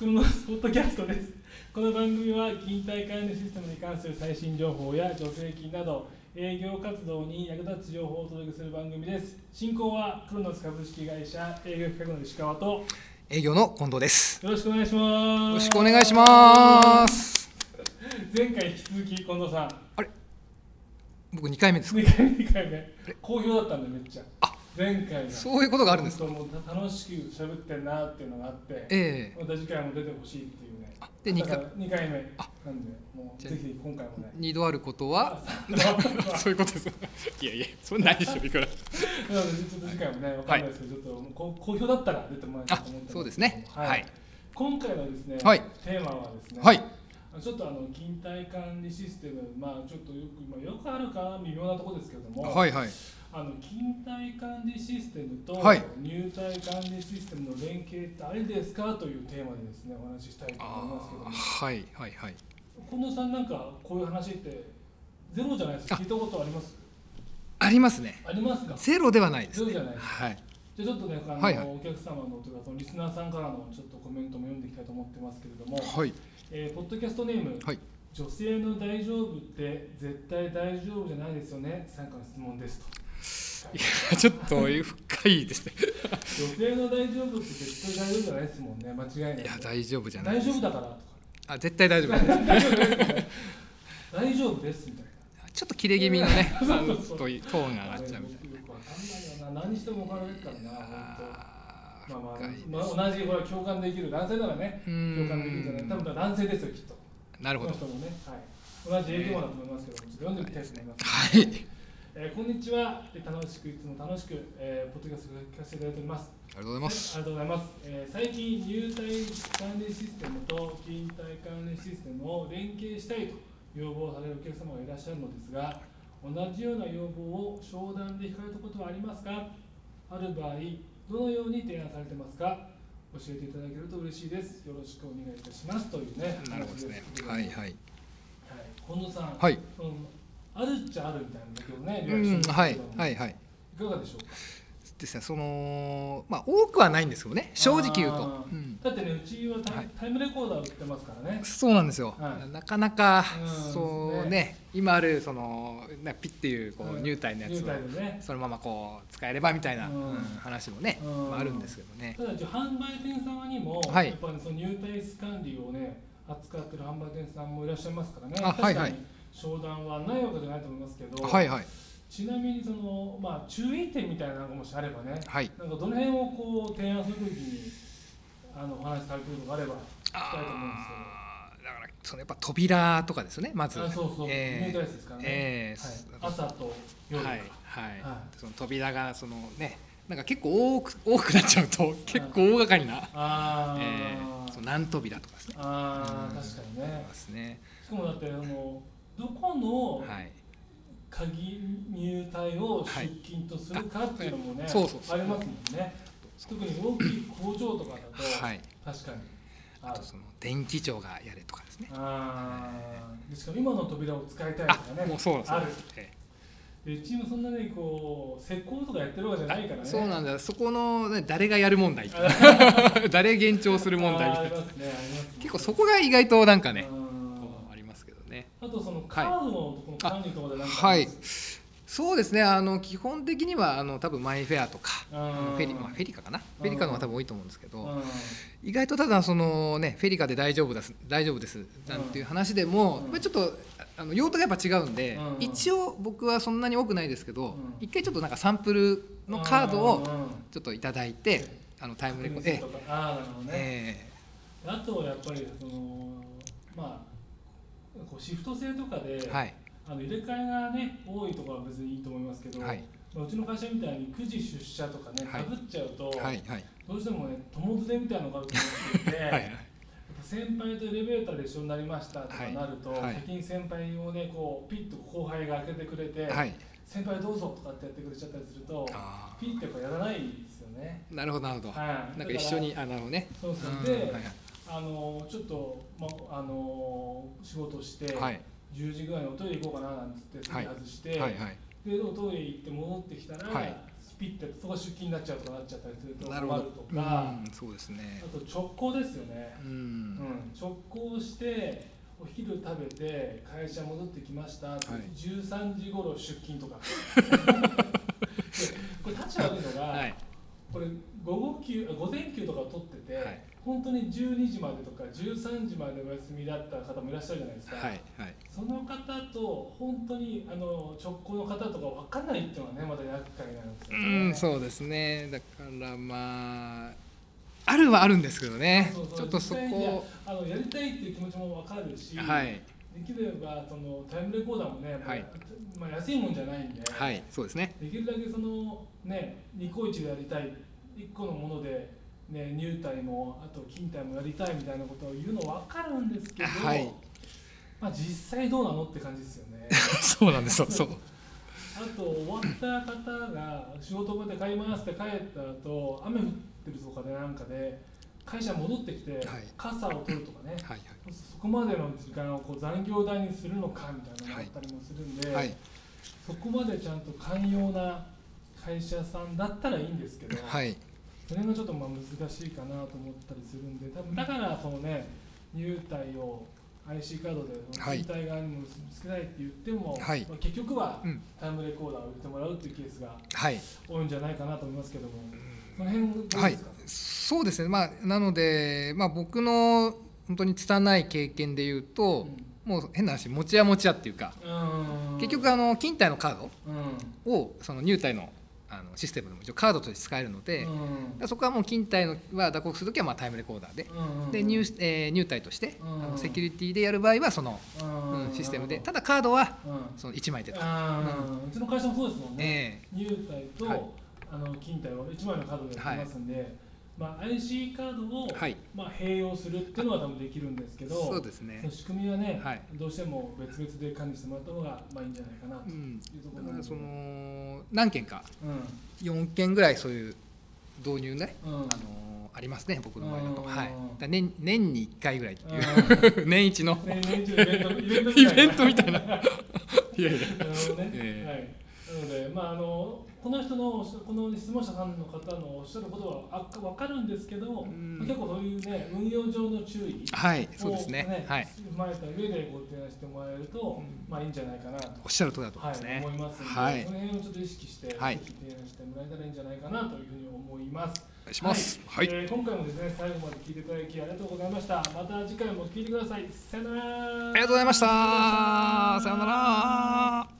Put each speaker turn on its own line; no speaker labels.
ポッドキャストです。この番組は勤怠管理システムに関する最新情報や助成金など営業活動に役立つ情報をお届けする番組です。進行はクロノス株式会社営業企画の石川と
営業の近藤です。
よろしくお願いします。
よろしくお願いします。
前回引き続き近藤さん。
僕2回目ですか
？2回目2回目。好評だったんでめっちゃ。
あ
前回が
そういうことがあるんですか？
楽しく喋ってんなっていうのがあって
ええ。
また次回も出てほしいっていうね。
あで二回。
だから二回目
あ。
なんでもうぜひ今回もね。
二度あることは？
な
そう。いうことです。いやいや、それ何でしょういくら。
のでちょっと次回もねわかんないですけど、ちょっと好評だったら出てもらいたいと思ってます
あそうですね。
はい、
はい。
今回のですね、
はい。
テーマはですね、
はい。
ちょっとあの勤怠管理システムまあちょっとよくまあよくあるかな微妙なところですけれども、
はいはい。
あの勤怠管理システムと
はい
入隊管理システムの連携ってありですかというテーマでですねお話ししたいと思いますけども
はいはいはい。
近藤さんなんかこういう話ってゼロじゃないですか？
あ
聞いたことあります？
ありますね。
ありますか？
ゼロではないですね。
ゼロじゃないです
はい。
じゃあちょっとねあの、
はいはい
お客様のというかそのリスナーさんからのちょっとコメントも読んでいきたいと思ってますけれども、
はい。
えーポッドキャストネーム、
はい。
女性の大丈夫って絶対大丈夫じゃないですよね参加の質問ですと。
いや、ちょっと深いですね。
女性の大丈夫って絶対大丈夫じゃないですもんね。間違いない
いや、大丈夫じゃない
大。丈夫だからとか。
あ、絶対大丈夫。です。
大丈夫です。みたいな。
ちょっと切れ気味のね、
そうそう
トーンが上がっちゃうみたい
あれよくわかんないよな。何しても怒られるからな本
な。
当まあまあ、まあ、同じこれ共感できる男性ならね共感できるんじゃない多分男性ですよきっと
なるほど。
この人もね、はい、同じ営業マンだと思いますけども、ちょっと読んでみたいと思います。
はい。
えーこんにちは、えー楽しくいつも楽しく、えーポッドキャストを聞かせていただいております。
ありがとうございます。
ありがとうございます。えー最近、入隊管理システムと勤怠管理システムを連携したいと要望されるお客様がいらっしゃるのですが、同じような要望を商談で聞かれたことはありますか？ある場合、どのように提案されてますか？教えていただけると嬉しいです。よろしくお願いいたします。というね、
なるほどですねはいはい。
はい、近藤さん、
はい。
そのあるっちゃあるみたいなんだけどね、リ
うん、はいはいはい。
いかがでしょうか？
ですね、そのまあ多くはないんですよね。正直言うとうん
だってね、うちはタイ,、
はい
タイムレコーダー売ってますからね。
そうなんですよ。
はい
なかなか
うん
そう
ね
ね、今あるそのなピッっていうこ
う
うん入隊のやつを
ね。
そのままこう使えればみたいな話もね、
うん
まああるんですけどね。
ただ、販売店様にも、
はい
やっぱりその入隊管理をね、扱ってる販売店さんもいらっしゃいますからね。
あはいはい
商談はないわけじゃないと思いますけど、
はいはい
ちなみにその、まあ、注意点みたいなのがもしあればね、
はい。
なんかどの辺をこう提案するときにあのお話しされてるのがあれば聞きたいと思うんですけど。
あーだからそのやっぱ扉とかですよね。まず。
あそうそう、
え
入隊室ですからね、
え
はい、朝と夜、
はいはい
は。
その扉がそのね、なんか結構多く 多くなっちゃうと結構大掛かりな。
あー、
えー、その何扉とかですね。
あー
うん
確かにね
ますね。
しかもだってあのどこの
はい。
鍵入隊を出勤とするかっていうのもね、
そうそうそう
ありますもんね。特に大きい工場とかだと、
はい。
確かに。あ
とその電気庁がやれとかですね。
あー。でしかも今の扉を使いたいと
あ
かね
もうそうなんです。よ
ある。
え
でうちもそんなねこう施工とかやってるわけじゃないからね。
そうなんだ。そこの、ね、誰がやる問題 誰減長する問題みたいな。
ねね。
結構そこが意外となんかね
うん
こうありますけどね
あとそのカードのとこの管理とかでなんか
はい。そうですね。あの基本的にはあの多分マイフェアとかフェリ,、まあ、フェリカかな？フェリカの方が多分多いと思うんですけど
うん。
意外とただそのねフェリカで大丈夫です大丈夫ですなんていう話でも、ちょっとあの用途がやっぱ違うんで、
うん。
一応僕はそんなに多くないですけど、
うん。
一回ちょっとなんかサンプルのカードをちょっといただいてあのタイムレコえ
確認するとか。ああなるほどね、
え
あとはやっぱりそのまあこうシフト制とかで、
えはい。
あの入れ替えがね多いところは別にいいと思いますけど、
はい。
まあ、うちの会社みたいに9時出社とかね
はい。
かぶっちゃうと、
はいはい。
どうしてもね友連れみたいなのがあると思ってて、
はい
先輩とエレベーターで一緒になりましたとかなると、
はい。はい
先に先輩をねこうピッと後輩が開けてくれて、
はい。
先輩どうぞとかってやってくれちゃったりすると
あ
ピッてやっぱやらないですよね。
ーなるほどなるほど。
はい、
なんか一緒にあなるほどね。
そうそう。
うん。
で、あのちょっと、ま、あの仕事して、
はい。
10時ぐらいにおトイレ行こうかななんつって外して、
はいはい。
でおトイレ行って戻ってきたら、
はい。
ピッてそこ出勤になっちゃうとかなっちゃったりすると困るとか、
うんそうですね。
あと直行ですよね、
う
うん。
ん
直行してお昼食べて会社戻ってきました
はい。
13時頃出勤とか。でこれ立ち悪いのが、
はい。
これ休あ午前休とかを取ってて、
はい。
本当に12時までとか13時までお休みだった方もいらっしゃるじゃないですか、
はいはい。
その方と本当にあの直行の方とか分かんないっていうのがねまた厄介なんですよ
う
ね。
んそうですね。だからまああるはあるんですけどね。
そうそう
ちょっとそこ。
あのやりたいっていう気持ちも分かるし、
はい。
できればそのタイムレコーダーもね、
はい。
まあ、安いもんじゃないんで、
はいそうですね。
できるだけそのねニコイチでやりたい1個のもので、ね、入隊もあと勤隊もやりたいみたいなことを言うの分かるんですけど、
はい。
まあ、実際どうなのって感じですよね。
そうなんですよそう。
あと終わった方が仕事場で帰りますって帰った後雨降ってるとかでなんかで会社戻ってきて
はい。
傘を取るとかね、
はい
そこまでの時間をこう残業代にするのかみたいなのがあったりもするんで、
はい。
そこまでちゃんと寛容な会社さんだったらいいんですけど、
はい。
それがちょっとまあ難しいかなと思ったりするんで多分だからそのね入隊を IC カードで
はい。
入隊側にも結びつけたいって言っても、
はい。
まあ、結局は
うん。
タイムレコーダーを入れてもらうっていうケースが
はい。
多いんじゃないかなと思いますけども、その辺どうですか、
はい。そうですね。まあなのでまあ僕の本当に拙い経験で言うと、もう変な話持ちや持ちやっていうか
うん、
結局あの勤怠のカード
うん、
をその入隊のあのシステムでも一応カードとして使えるので、
うん。
そこはもう勤怠のは打刻するときはまあタイムレコーダーで。
うん
で入,、えー入隊として、
うん
あのセキュリティでやる場合はその、
うん
うんシステムで。ただカードは
うん。
その1枚でと、
うちの会社もそうですもんね、
え
入隊と、
はい。
あの勤怠を1枚のカードでやってますんで、まあ、IC カードを、
はい。
まあ、併用するっていうのは多分できるんですけど
そうですね。
仕組みはね、
はい。
どうしても別々で管理してもらった方がまあいいんじゃないかなという
うん、
ところなので、
だからその何件か
う
4件ぐらいそういう導入ね、
んうん。
あのありますね僕の場合だと、
うん。
はい、だ年年に1回ぐらいっていう、
う
年一の
イベント
みたい
な。
な。いやいや。
なので、まああのこの人のこの質問者さんの方のおっしゃることはあわかるんですけど、
ん。
結構そういうね運用上の注意
はい
を
そうですね。はい。
踏まえた上でご提案してもらえると、まあいいんじゃないかなと。
おっしゃる通りだと思い
はい、
ますね。
思いますので、
はい。
その辺をちょっと意識して、
はい。
提案してもらえたらいいんじゃないかなというふうに思います。
お願いします。はい、
えー今回もですね、最後まで聞いていただきありがとうございました。また次回も聞いてください。さよなら。
ありがとうございました。さようなら